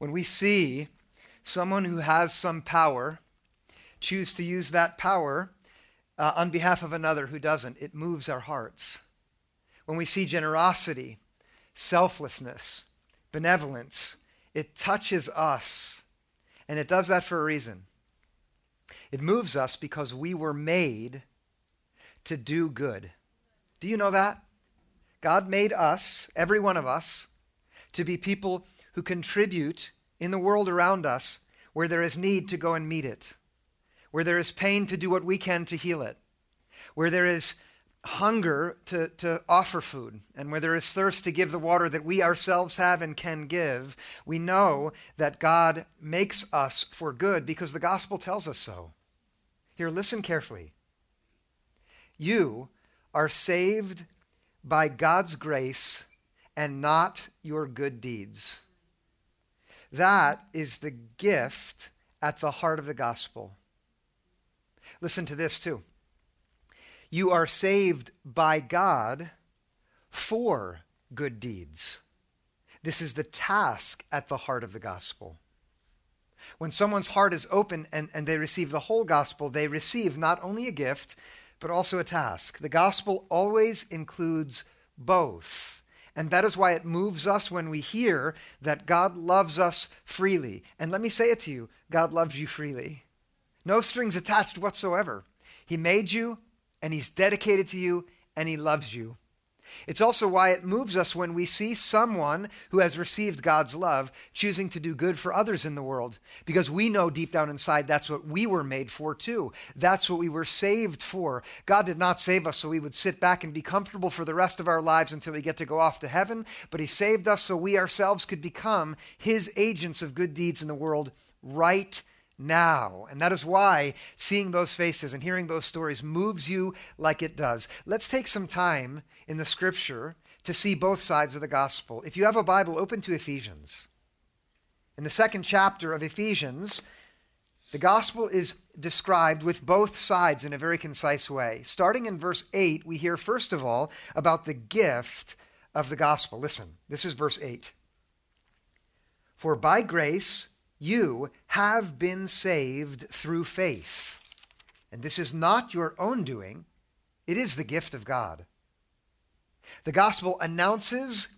When we see someone who has some power choose to use that power uh, on behalf of another who doesn't, it moves our hearts. When we see generosity, selflessness, benevolence, it touches us. And it does that for a reason. It moves us because we were made to do good. Do you know that? God made us, every one of us, to be people who contribute in the world around us where there is need to go and meet it, where there is pain to do what we can to heal it, where there is hunger to, to offer food, and where there is thirst to give the water that we ourselves have and can give, we know that God makes us for good because the gospel tells us so. Here, listen carefully. You are saved by God's grace and not your good deeds. That is the gift at the heart of the gospel. Listen to this too. You are saved by God for good deeds. This is the task at the heart of the gospel. When someone's heart is open and, and they receive the whole gospel, they receive not only a gift, but also a task. The gospel always includes both. And that is why it moves us when we hear that God loves us freely. And let me say it to you God loves you freely. No strings attached whatsoever. He made you, and He's dedicated to you, and He loves you. It's also why it moves us when we see someone who has received God's love choosing to do good for others in the world, because we know deep down inside that's what we were made for too. That's what we were saved for. God did not save us so we would sit back and be comfortable for the rest of our lives until we get to go off to heaven, but He saved us so we ourselves could become His agents of good deeds in the world right now. And that is why seeing those faces and hearing those stories moves you like it does. Let's take some time in the scripture to see both sides of the gospel. If you have a Bible, open to Ephesians. In the second chapter of Ephesians, the gospel is described with both sides in a very concise way. Starting in verse 8, we hear first of all about the gift of the gospel. Listen, this is verse 8. For by grace, you have been saved through faith. And this is not your own doing, it is the gift of God. The gospel announces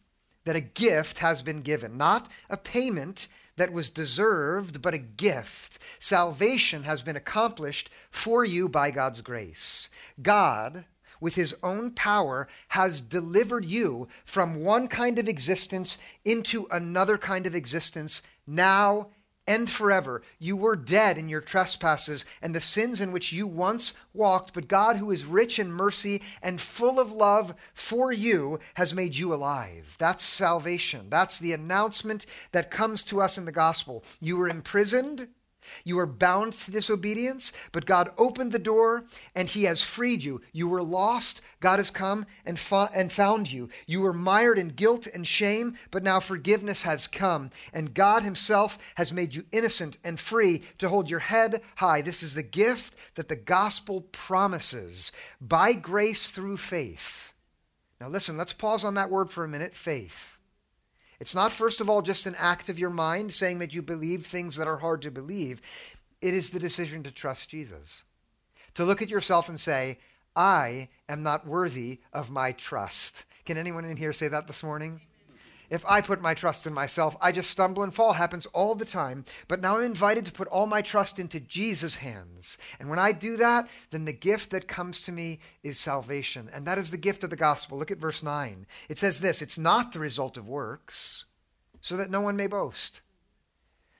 that a gift has been given, not a payment that was deserved, but a gift. Salvation has been accomplished for you by God's grace. God, with his own power, has delivered you from one kind of existence into another kind of existence now and forever. You were dead in your trespasses and the sins in which you once walked, but God, who is rich in mercy and full of love for you, has made you alive. That's salvation. That's the announcement that comes to us in the gospel. You were imprisoned you were bound to disobedience, but God opened the door and He has freed you. You were lost, God has come and, fo- and found you. You were mired in guilt and shame, but now forgiveness has come, and God Himself has made you innocent and free to hold your head high. This is the gift that the gospel promises by grace through faith. Now, listen, let's pause on that word for a minute faith. It's not, first of all, just an act of your mind saying that you believe things that are hard to believe. It is the decision to trust Jesus. To look at yourself and say, I am not worthy of my trust. Can anyone in here say that this morning? If I put my trust in myself, I just stumble and fall. Happens all the time. But now I'm invited to put all my trust into Jesus' hands. And when I do that, then the gift that comes to me is salvation. And that is the gift of the gospel. Look at verse 9. It says this it's not the result of works, so that no one may boast.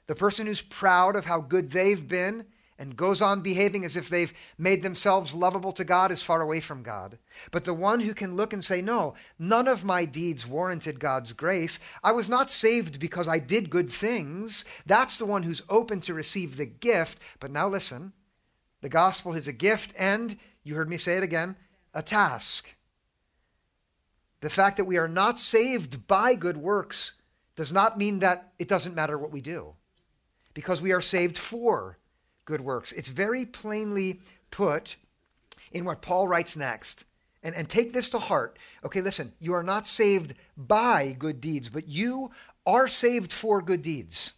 The person who's proud of how good they've been and goes on behaving as if they've made themselves lovable to God is far away from God. But the one who can look and say, No, none of my deeds warranted God's grace. I was not saved because I did good things. That's the one who's open to receive the gift. But now listen the gospel is a gift and, you heard me say it again, a task. The fact that we are not saved by good works does not mean that it doesn't matter what we do, because we are saved for good works. It's very plainly put in what Paul writes next. And, and take this to heart. Okay, listen, you are not saved by good deeds, but you are saved for good deeds.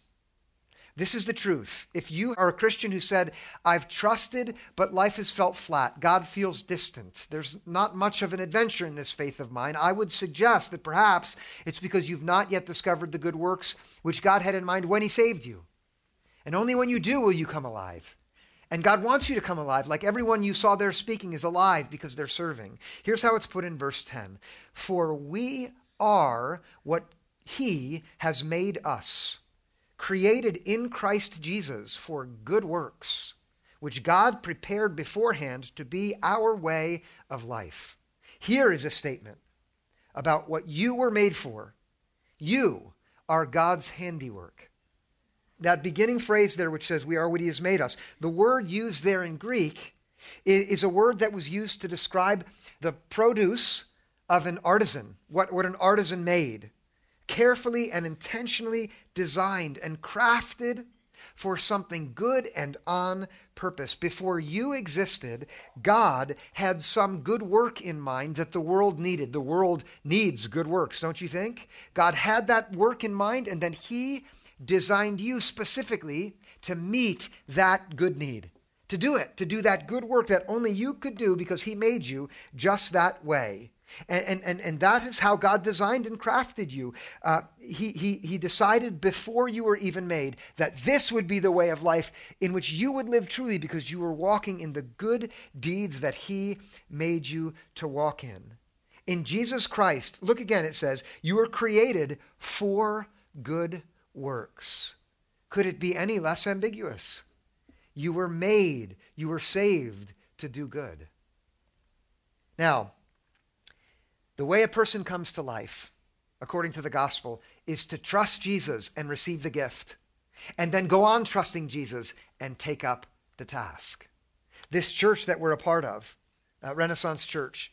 This is the truth. If you are a Christian who said, I've trusted, but life has felt flat, God feels distant, there's not much of an adventure in this faith of mine, I would suggest that perhaps it's because you've not yet discovered the good works which God had in mind when He saved you. And only when you do will you come alive. And God wants you to come alive, like everyone you saw there speaking is alive because they're serving. Here's how it's put in verse 10 For we are what He has made us created in Christ Jesus for good works, which God prepared beforehand to be our way of life. Here is a statement about what you were made for. You are God's handiwork. That beginning phrase there, which says, We are what He has made us, the word used there in Greek is a word that was used to describe the produce of an artisan, what, what an artisan made carefully and intentionally designed and crafted for something good and on purpose. Before you existed, God had some good work in mind that the world needed. The world needs good works, don't you think? God had that work in mind, and then He designed you specifically to meet that good need. To do it, to do that good work that only you could do because He made you just that way. And, and, and that is how God designed and crafted you. Uh, he, he, he decided before you were even made that this would be the way of life in which you would live truly because you were walking in the good deeds that He made you to walk in. In Jesus Christ, look again, it says, you were created for good works. Could it be any less ambiguous? You were made, you were saved to do good. Now, the way a person comes to life, according to the gospel, is to trust Jesus and receive the gift, and then go on trusting Jesus and take up the task. This church that we're a part of, uh, Renaissance Church,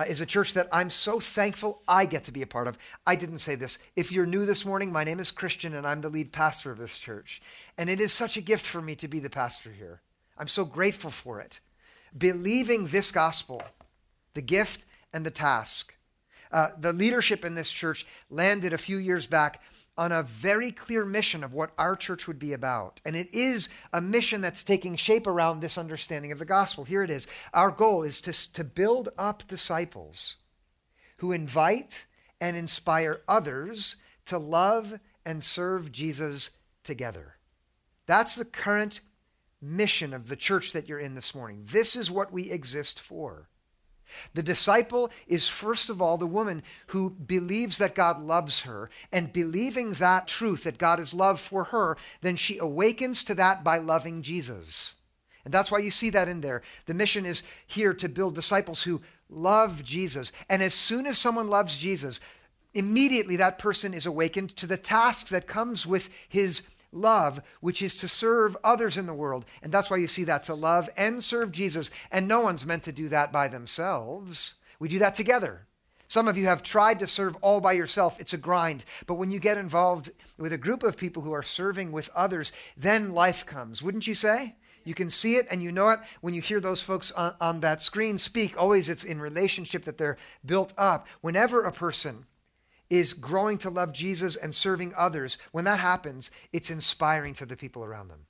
uh, is a church that I'm so thankful I get to be a part of. I didn't say this. If you're new this morning, my name is Christian and I'm the lead pastor of this church. And it is such a gift for me to be the pastor here. I'm so grateful for it. Believing this gospel, the gift and the task, uh, the leadership in this church landed a few years back on a very clear mission of what our church would be about. And it is a mission that's taking shape around this understanding of the gospel. Here it is. Our goal is to, to build up disciples who invite and inspire others to love and serve Jesus together. That's the current mission of the church that you're in this morning. This is what we exist for. The disciple is first of all the woman who believes that God loves her, and believing that truth, that God is love for her, then she awakens to that by loving Jesus. And that's why you see that in there. The mission is here to build disciples who love Jesus. And as soon as someone loves Jesus, immediately that person is awakened to the tasks that comes with his love, which is to serve others in the world. And that's why you see that to love and serve Jesus. And no one's meant to do that by themselves. We do that together. Some of you have tried to serve all by yourself. It's a grind. But when you get involved with a group of people who are serving with others, then life comes. Wouldn't you say? You can see it and you know it when you hear those folks on, on that screen speak. Always it's in relationship that they're built up. Whenever a person is growing to love Jesus and serving others, when that happens, it's inspiring to the people around them.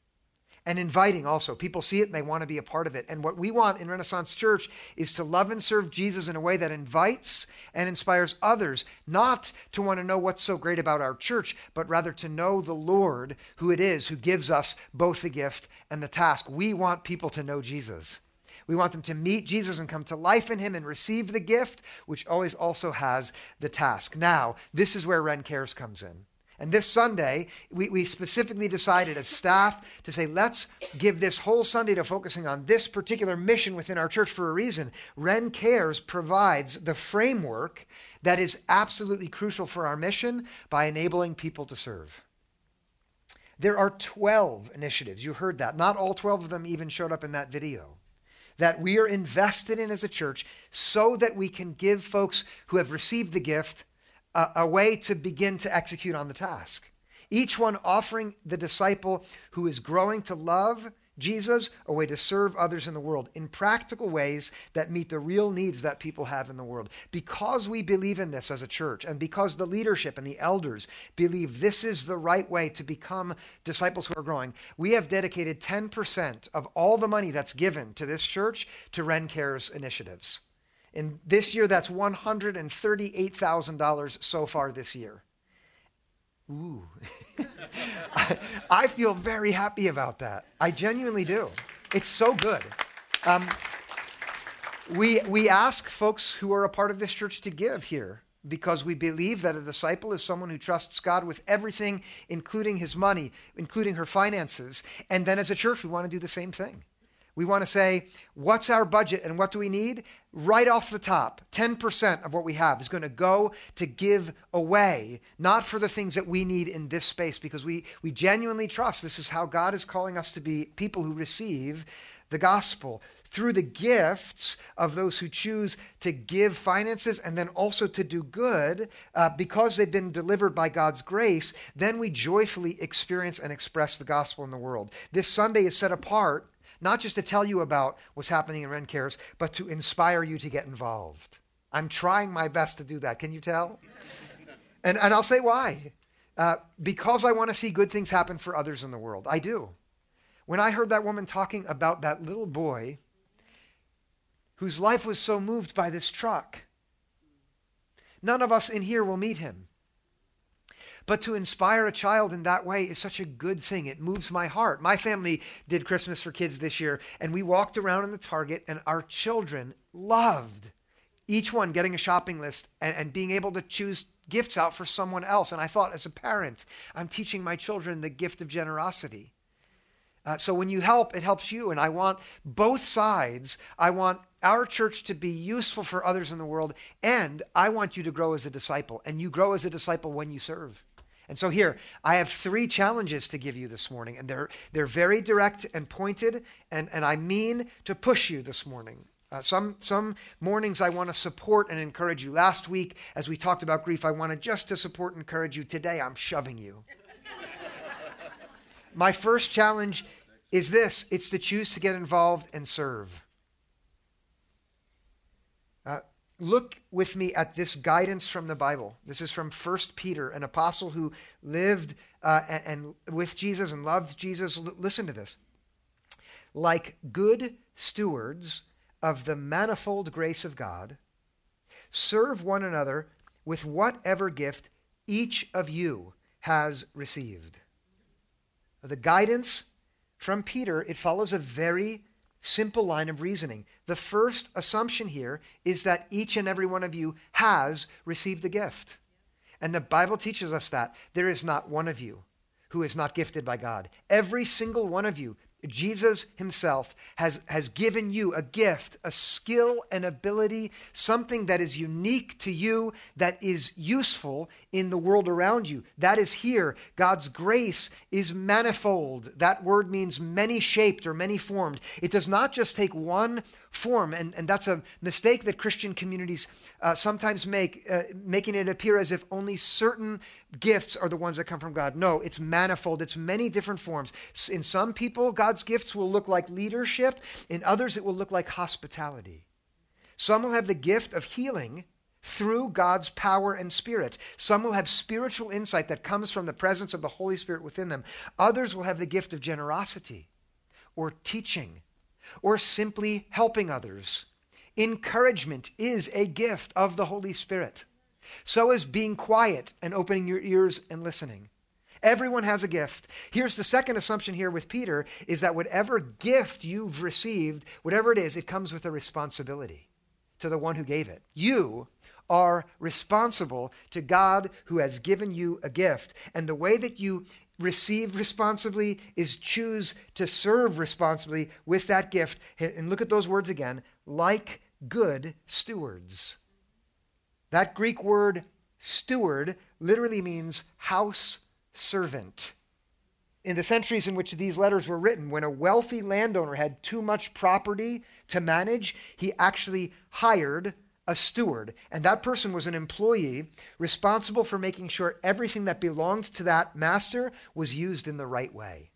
And inviting also. People see it and they want to be a part of it. And what we want in Renaissance Church is to love and serve Jesus in a way that invites and inspires others, not to want to know what's so great about our church, but rather to know the Lord, who it is who gives us both the gift and the task. We want people to know Jesus. We want them to meet Jesus and come to life in him and receive the gift, which always also has the task. Now, this is where Ren Cares comes in. And this Sunday, we, we specifically decided as staff to say, let's give this whole Sunday to focusing on this particular mission within our church for a reason. Ren Cares provides the framework that is absolutely crucial for our mission by enabling people to serve. There are 12 initiatives. You heard that. Not all 12 of them even showed up in that video that we are invested in as a church so that we can give folks who have received the gift a, a, way to begin to execute on the task. Each one offering the disciple who is growing to love Jesus, a way to serve others in the world in practical ways that meet the real needs that people have in the world. Because we believe in this as a church, and because the leadership and the elders believe this is the right way to become disciples who are growing, we have dedicated 10% of all the money that's given to this church to Ren Cares initiatives. In this year, that's $138,000 so far this year. Ooh. I, I, feel very happy about that. I genuinely do. It's so good. Um, we, we ask folks who are a part of this church to give here because we believe that a disciple is someone who trusts God with everything, including his money, including her finances. And then as a church, we want to do the same thing. We want to say, what's our budget and what do we need? Right off the top, 10% of what we have is going to go to give away, not for the things that we need in this space, because we, we genuinely trust this is how God is calling us to be people who receive the gospel through the gifts of those who choose to give finances and then also to do good uh, because they've been delivered by God's grace, then we joyfully experience and express the gospel in the world. This Sunday is set apart not just to tell you about what's happening in Ren Cares, but to inspire you to get involved. I'm trying my best to do that. Can you tell? and, and I'll say why. Uh, because I want to see good things happen for others in the world. I do. When I heard that woman talking about that little boy whose life was so moved by this truck, none of us in here will meet him. But to inspire a child in that way is such a good thing. It moves my heart. My family did Christmas for Kids this year, and we walked around in the Target, and our children loved each one getting a shopping list and, and being able to choose gifts out for someone else. And I thought, as a parent, I'm teaching my children the gift of generosity. Uh, so when you help, it helps you. And I want both sides. I want our church to be useful for others in the world, and I want you to grow as a disciple. And you grow as a disciple when you serve. And so here, I have three challenges to give you this morning, and they're, they're very direct and pointed, and, and I mean to push you this morning. Uh, some, some mornings I want to support and encourage you. Last week, as we talked about grief, I wanted just to support and encourage you. Today, I'm shoving you. My first challenge is this it's to choose to get involved and serve. Look with me at this guidance from the Bible. This is from 1 Peter, an apostle who lived uh, and, and, with Jesus and loved Jesus. L- listen to this. Like good stewards of the manifold grace of God, serve one another with whatever gift each of you has received. The guidance from Peter, it follows a very simple line of reasoning. The first assumption here is that each and every one of you has received a gift. And the Bible teaches us that there is not one of you who is not gifted by God. Every single one of you Jesus himself has, has given you a gift, a skill, an ability, something that is unique to you, that is useful in the world around you. That is here. God's grace is manifold. That word means many shaped or many formed. It does not just take one form. And, and that's a mistake that Christian communities uh, sometimes make, uh, making it appear as if only certain gifts are the ones that come from God. No, it's manifold, it's many different forms. In some people, God's gifts will look like leadership, in others, it will look like hospitality. Some will have the gift of healing through God's power and spirit. Some will have spiritual insight that comes from the presence of the Holy Spirit within them. Others will have the gift of generosity or teaching or simply helping others. Encouragement is a gift of the Holy Spirit. So is being quiet and opening your ears and listening. Everyone has a gift. Here's the second assumption here with Peter is that whatever gift you've received, whatever it is, it comes with a responsibility to the one who gave it. You are responsible to God who has given you a gift. And the way that you receive responsibly is choose to serve responsibly with that gift. And look at those words again like good stewards. That Greek word steward literally means house servant. In the centuries in which these letters were written, when a wealthy landowner had too much property to manage, he actually hired a steward, and that person was an employee responsible for making sure everything that belonged to that master was used in the right way.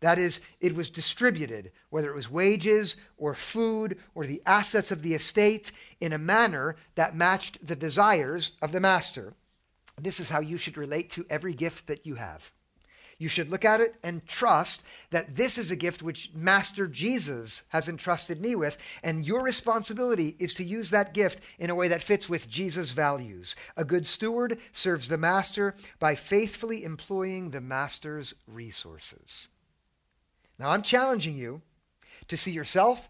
That is, it was distributed, whether it was wages or food or the assets of the estate, in a manner that matched the desires of the master. This is how you should relate to every gift that you have. You should look at it and trust that this is a gift which Master Jesus has entrusted me with, and your responsibility is to use that gift in a way that fits with Jesus' values. A good steward serves the Master by faithfully employing the Master's resources. Now, I'm challenging you to see yourself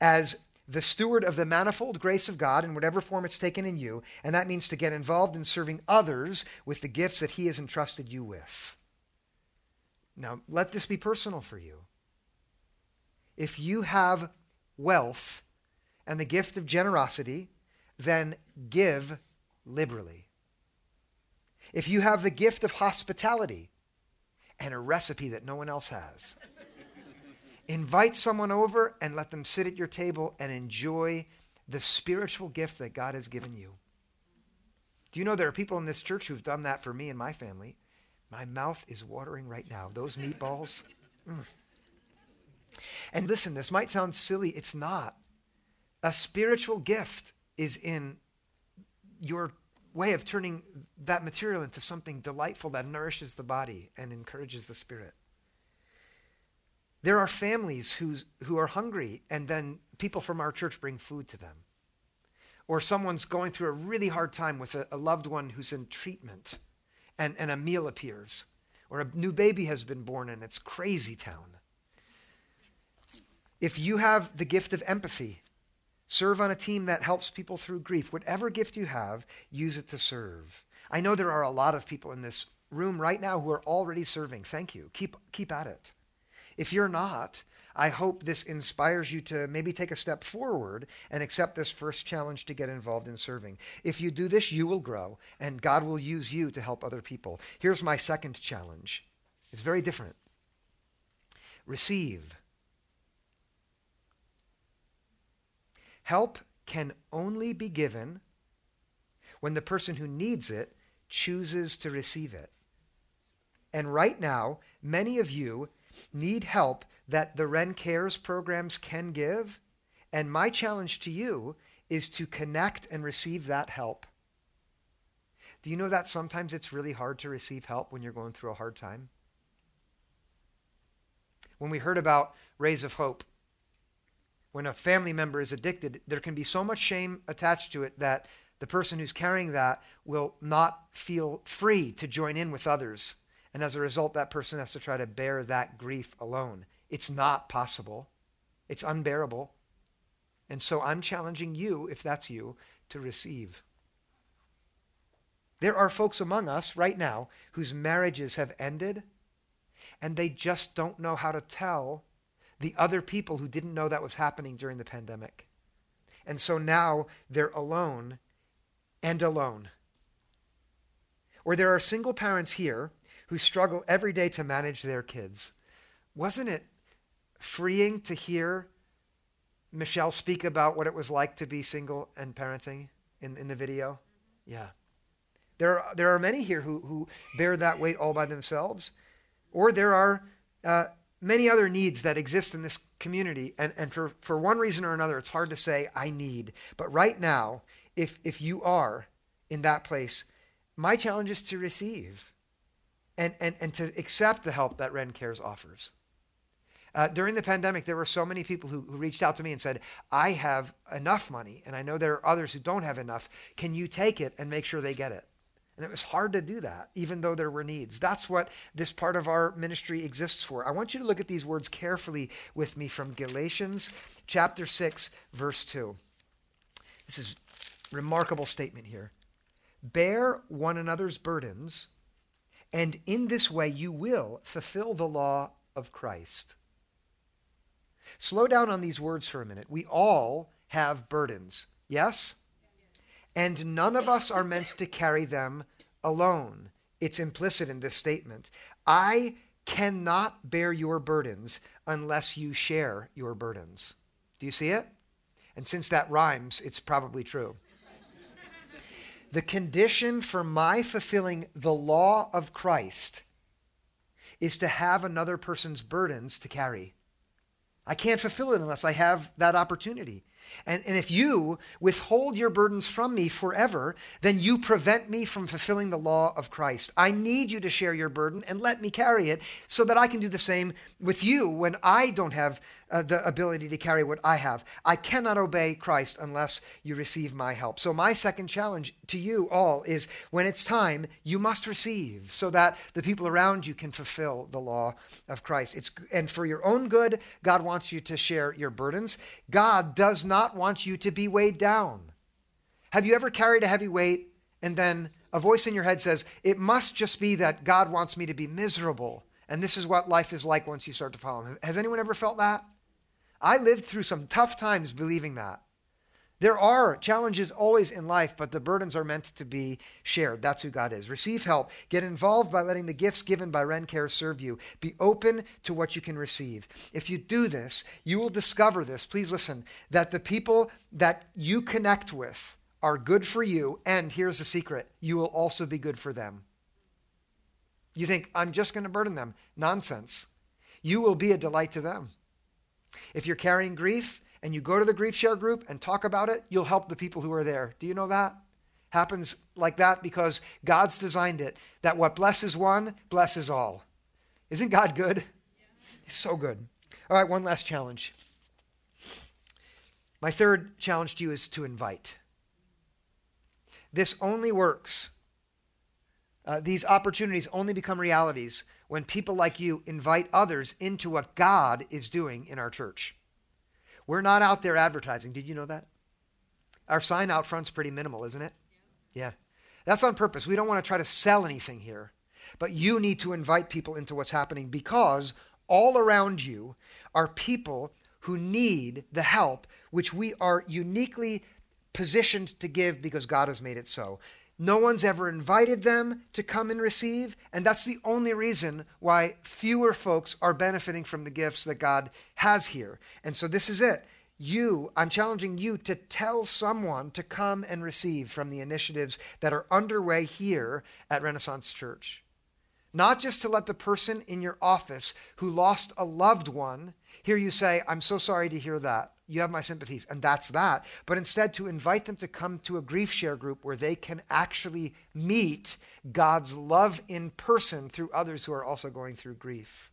as the steward of the manifold grace of God in whatever form it's taken in you, and that means to get involved in serving others with the gifts that He has entrusted you with. Now, let this be personal for you. If you have wealth and the gift of generosity, then give liberally. If you have the gift of hospitality and a recipe that no one else has, invite someone over and let them sit at your table and enjoy the spiritual gift that God has given you. Do you know there are people in this church who've done that for me and my family? My mouth is watering right now. Those meatballs. Mm. And listen, this might sound silly. It's not. A spiritual gift is in your way of turning that material into something delightful that nourishes the body and encourages the spirit. There are families who's, who are hungry, and then people from our church bring food to them. Or someone's going through a really hard time with a, a loved one who's in treatment and, and a meal appears, or a new baby has been born and it's crazy town. If you have the gift of empathy, serve on a team that helps people through grief. Whatever gift you have, use it to serve. I know there are a lot of people in this room right now who are already serving. Thank you. Keep, keep at it. If you're not, I hope this inspires you to maybe take a step forward and accept this first challenge to get involved in serving. If you do this, you will grow, and God will use you to help other people. Here's my second challenge it's very different. Receive. Help can only be given when the person who needs it chooses to receive it. And right now, many of you need help that the Ren Cares programs can give. And my challenge to you is to connect and receive that help. Do you know that sometimes it's really hard to receive help when you're going through a hard time? When we heard about Rays of Hope, when a family member is addicted, there can be so much shame attached to it that the person who's carrying that will not feel free to join in with others. And as a result, that person has to try to bear that grief alone. It's not possible, it's unbearable. And so I'm challenging you, if that's you, to receive. There are folks among us right now whose marriages have ended, and they just don't know how to tell the other people who didn't know that was happening during the pandemic. And so now they're alone and alone. Or there are single parents here who struggle every day to manage their kids. Wasn't it freeing to hear Michelle speak about what it was like to be single and parenting in, in the video? Yeah. There are, there are many here who, who bear that weight all by themselves. Or there are uh, many other needs that exist in this community. And, and for, for one reason or another, it's hard to say, I need. But right now, if, if you are in that place, my challenge is to receive and, and, and to accept the help that Ren Cares offers. Uh, during the pandemic, there were so many people who, who reached out to me and said, I have enough money, and I know there are others who don't have enough. Can you take it and make sure they get it? And it was hard to do that, even though there were needs. That's what this part of our ministry exists for. I want you to look at these words carefully with me from Galatians chapter 6, verse 2. This is a remarkable statement here. Bear one another's burdens, and in this way you will fulfill the law of Christ. Slow down on these words for a minute. We all have burdens, yes? And none of us are meant to carry them alone. It's implicit in this statement. I cannot bear your burdens unless you share your burdens. Do you see it? And since that rhymes, it's probably true. the condition for my fulfilling the law of Christ is to have another person's burdens to carry. I can't fulfill it unless I have that opportunity. And, and if you withhold your burdens from me forever, then you prevent me from fulfilling the law of Christ. I need you to share your burden and let me carry it so that I can do the same with you when I don't have uh, the ability to carry what I have. I cannot obey Christ unless you receive my help. So, my second challenge to you all is when it's time, you must receive so that the people around you can fulfill the law of Christ. It's, and for your own good, God wants you to share your burdens. God does not want you to be weighed down. Have you ever carried a heavy weight and then a voice in your head says, It must just be that God wants me to be miserable? And this is what life is like once you start to follow him. Has anyone ever felt that? I lived through some tough times believing that. There are challenges always in life, but the burdens are meant to be shared. That's who God is. Receive help. Get involved by letting the gifts given by Ren Cares serve you. Be open to what you can receive. If you do this, you will discover this. Please listen that the people that you connect with are good for you, and here's the secret you will also be good for them. You think, I'm just going to burden them. Nonsense. You will be a delight to them. If you're carrying grief and you go to the grief share group and talk about it, you'll help the people who are there. Do you know that? Happens like that because God's designed it that what blesses one blesses all. Isn't God good? He's so good. All right, one last challenge. My third challenge to you is to invite. This only works. Uh, these opportunities only become realities when people like you invite others into what God is doing in our church. We're not out there advertising. Did you know that? Our sign out front's pretty minimal, isn't it? Yeah. yeah. That's on purpose. We don't want to try to sell anything here. But you need to invite people into what's happening because all around you are people who need the help which we are uniquely positioned to give because God has made it so. No one's ever invited them to come and receive, and that's the only reason why fewer folks are benefiting from the gifts that God has here. And so this is it. You, I'm challenging you to tell someone to come and receive from the initiatives that are underway here at Renaissance Church. Not just to let the person in your office who lost a loved one hear you say, I'm so sorry to hear that you have my sympathies, and that's that. But instead, to invite them to come to a grief share group where they can actually meet God's love in person through others who are also going through grief.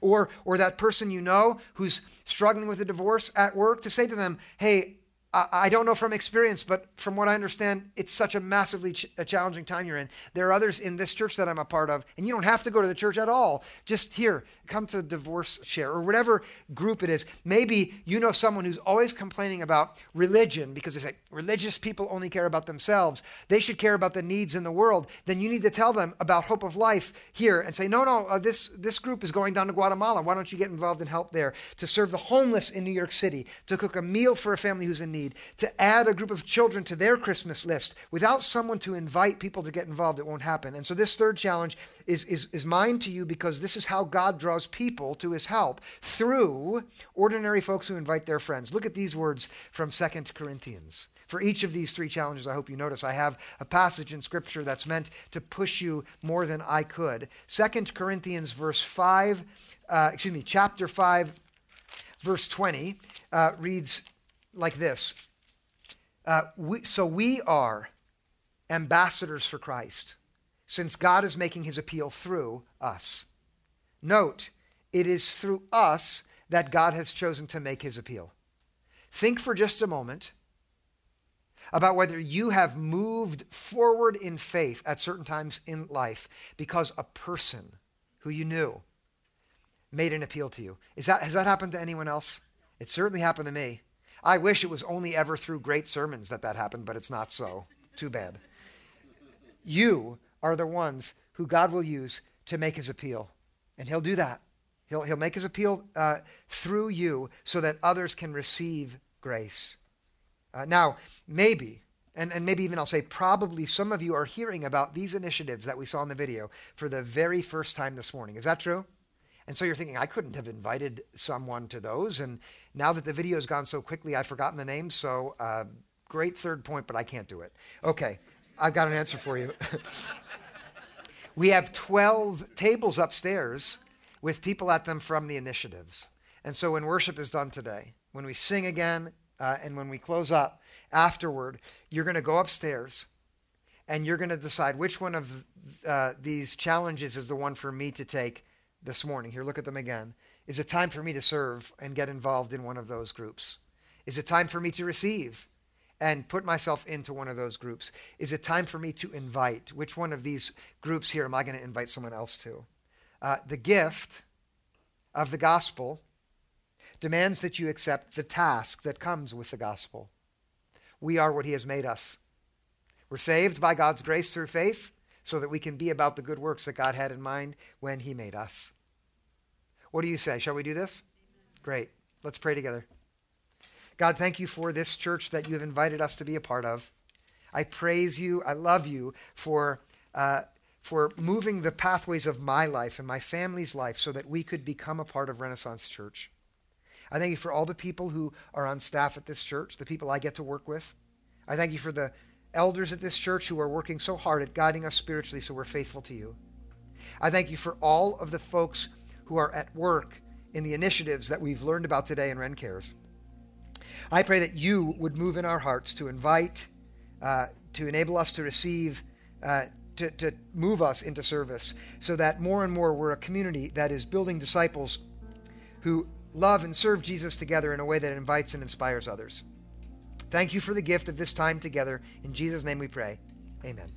Or, or that person you know who's struggling with a divorce at work, to say to them, hey, I don't know from experience, but from what I understand, it's such a massively ch- a challenging time you're in. There are others in this church that I'm a part of, and you don't have to go to the church at all. Just here, come to divorce share or whatever group it is. Maybe you know someone who's always complaining about religion because they say religious people only care about themselves. They should care about the needs in the world. Then you need to tell them about Hope of Life here and say, no, no, uh, this, this group is going down to Guatemala. Why don't you get involved and help there? To serve the homeless in New York City, to cook a meal for a family who's in need, to add a group of children to their Christmas list. Without someone to invite people to get involved, it won't happen. And so this third challenge is, is, is mine to you because this is how God draws people to his help through ordinary folks who invite their friends. Look at these words from Second Corinthians. For each of these three challenges, I hope you notice I have a passage in Scripture that's meant to push you more than I could. Second Corinthians, verse 5, uh, excuse me, chapter 5, verse 20, uh, reads like this uh, we, So we are ambassadors for Christ since God is making his appeal through us. Note, it is through us that God has chosen to make his appeal. Think for just a moment about whether you have moved forward in faith at certain times in life because a person who you knew made an appeal to you. Is that, has that happened to anyone else? It certainly happened to me. I wish it was only ever through great sermons that that happened, but it's not so. Too bad. You are the ones who God will use to make his appeal. And he'll do that. He'll, he'll make his appeal uh, through you so that others can receive grace. Uh, now, maybe, and, and maybe even I'll say probably some of you are hearing about these initiatives that we saw in the video for the very first time this morning. Is that true? And so you're thinking, I couldn't have invited someone to those. And now that the video has gone so quickly, I've forgotten the name. So uh, great third point, but I can't do it. Okay, I've got an answer for you. we have 12 tables upstairs with people at them from the initiatives. And so when worship is done today, when we sing again, uh, and when we close up afterward, you're going to go upstairs and you're going to decide which one of uh, these challenges is the one for me to take this morning. Here, look at them again. Is it time for me to serve and get involved in one of those groups? Is it time for me to receive and put myself into one of those groups? Is it time for me to invite? Which one of these groups here am I going to invite someone else to? Uh, the gift of the gospel demands that you accept the task that comes with the gospel. We are what he has made us. We're saved by God's grace through faith so that we can be about the good works that God had in mind when he made us. What do you say? Shall we do this? Great. Let's pray together. God, thank you for this church that you have invited us to be a part of. I praise you. I love you for, uh, for moving the pathways of my life and my family's life so that we could become a part of Renaissance Church. I thank you for all the people who are on staff at this church, the people I get to work with. I thank you for the elders at this church who are working so hard at guiding us spiritually so we're faithful to you. I thank you for all of the folks who are at work in the initiatives that we've learned about today in Ren Cares. I pray that you would move in our hearts to invite, uh, to enable us to receive, uh, to, to move us into service, so that more and more we're a community that is building disciples who love and serve Jesus together in a way that invites and inspires others. Thank you for the gift of this time together. In Jesus' name we pray. Amen.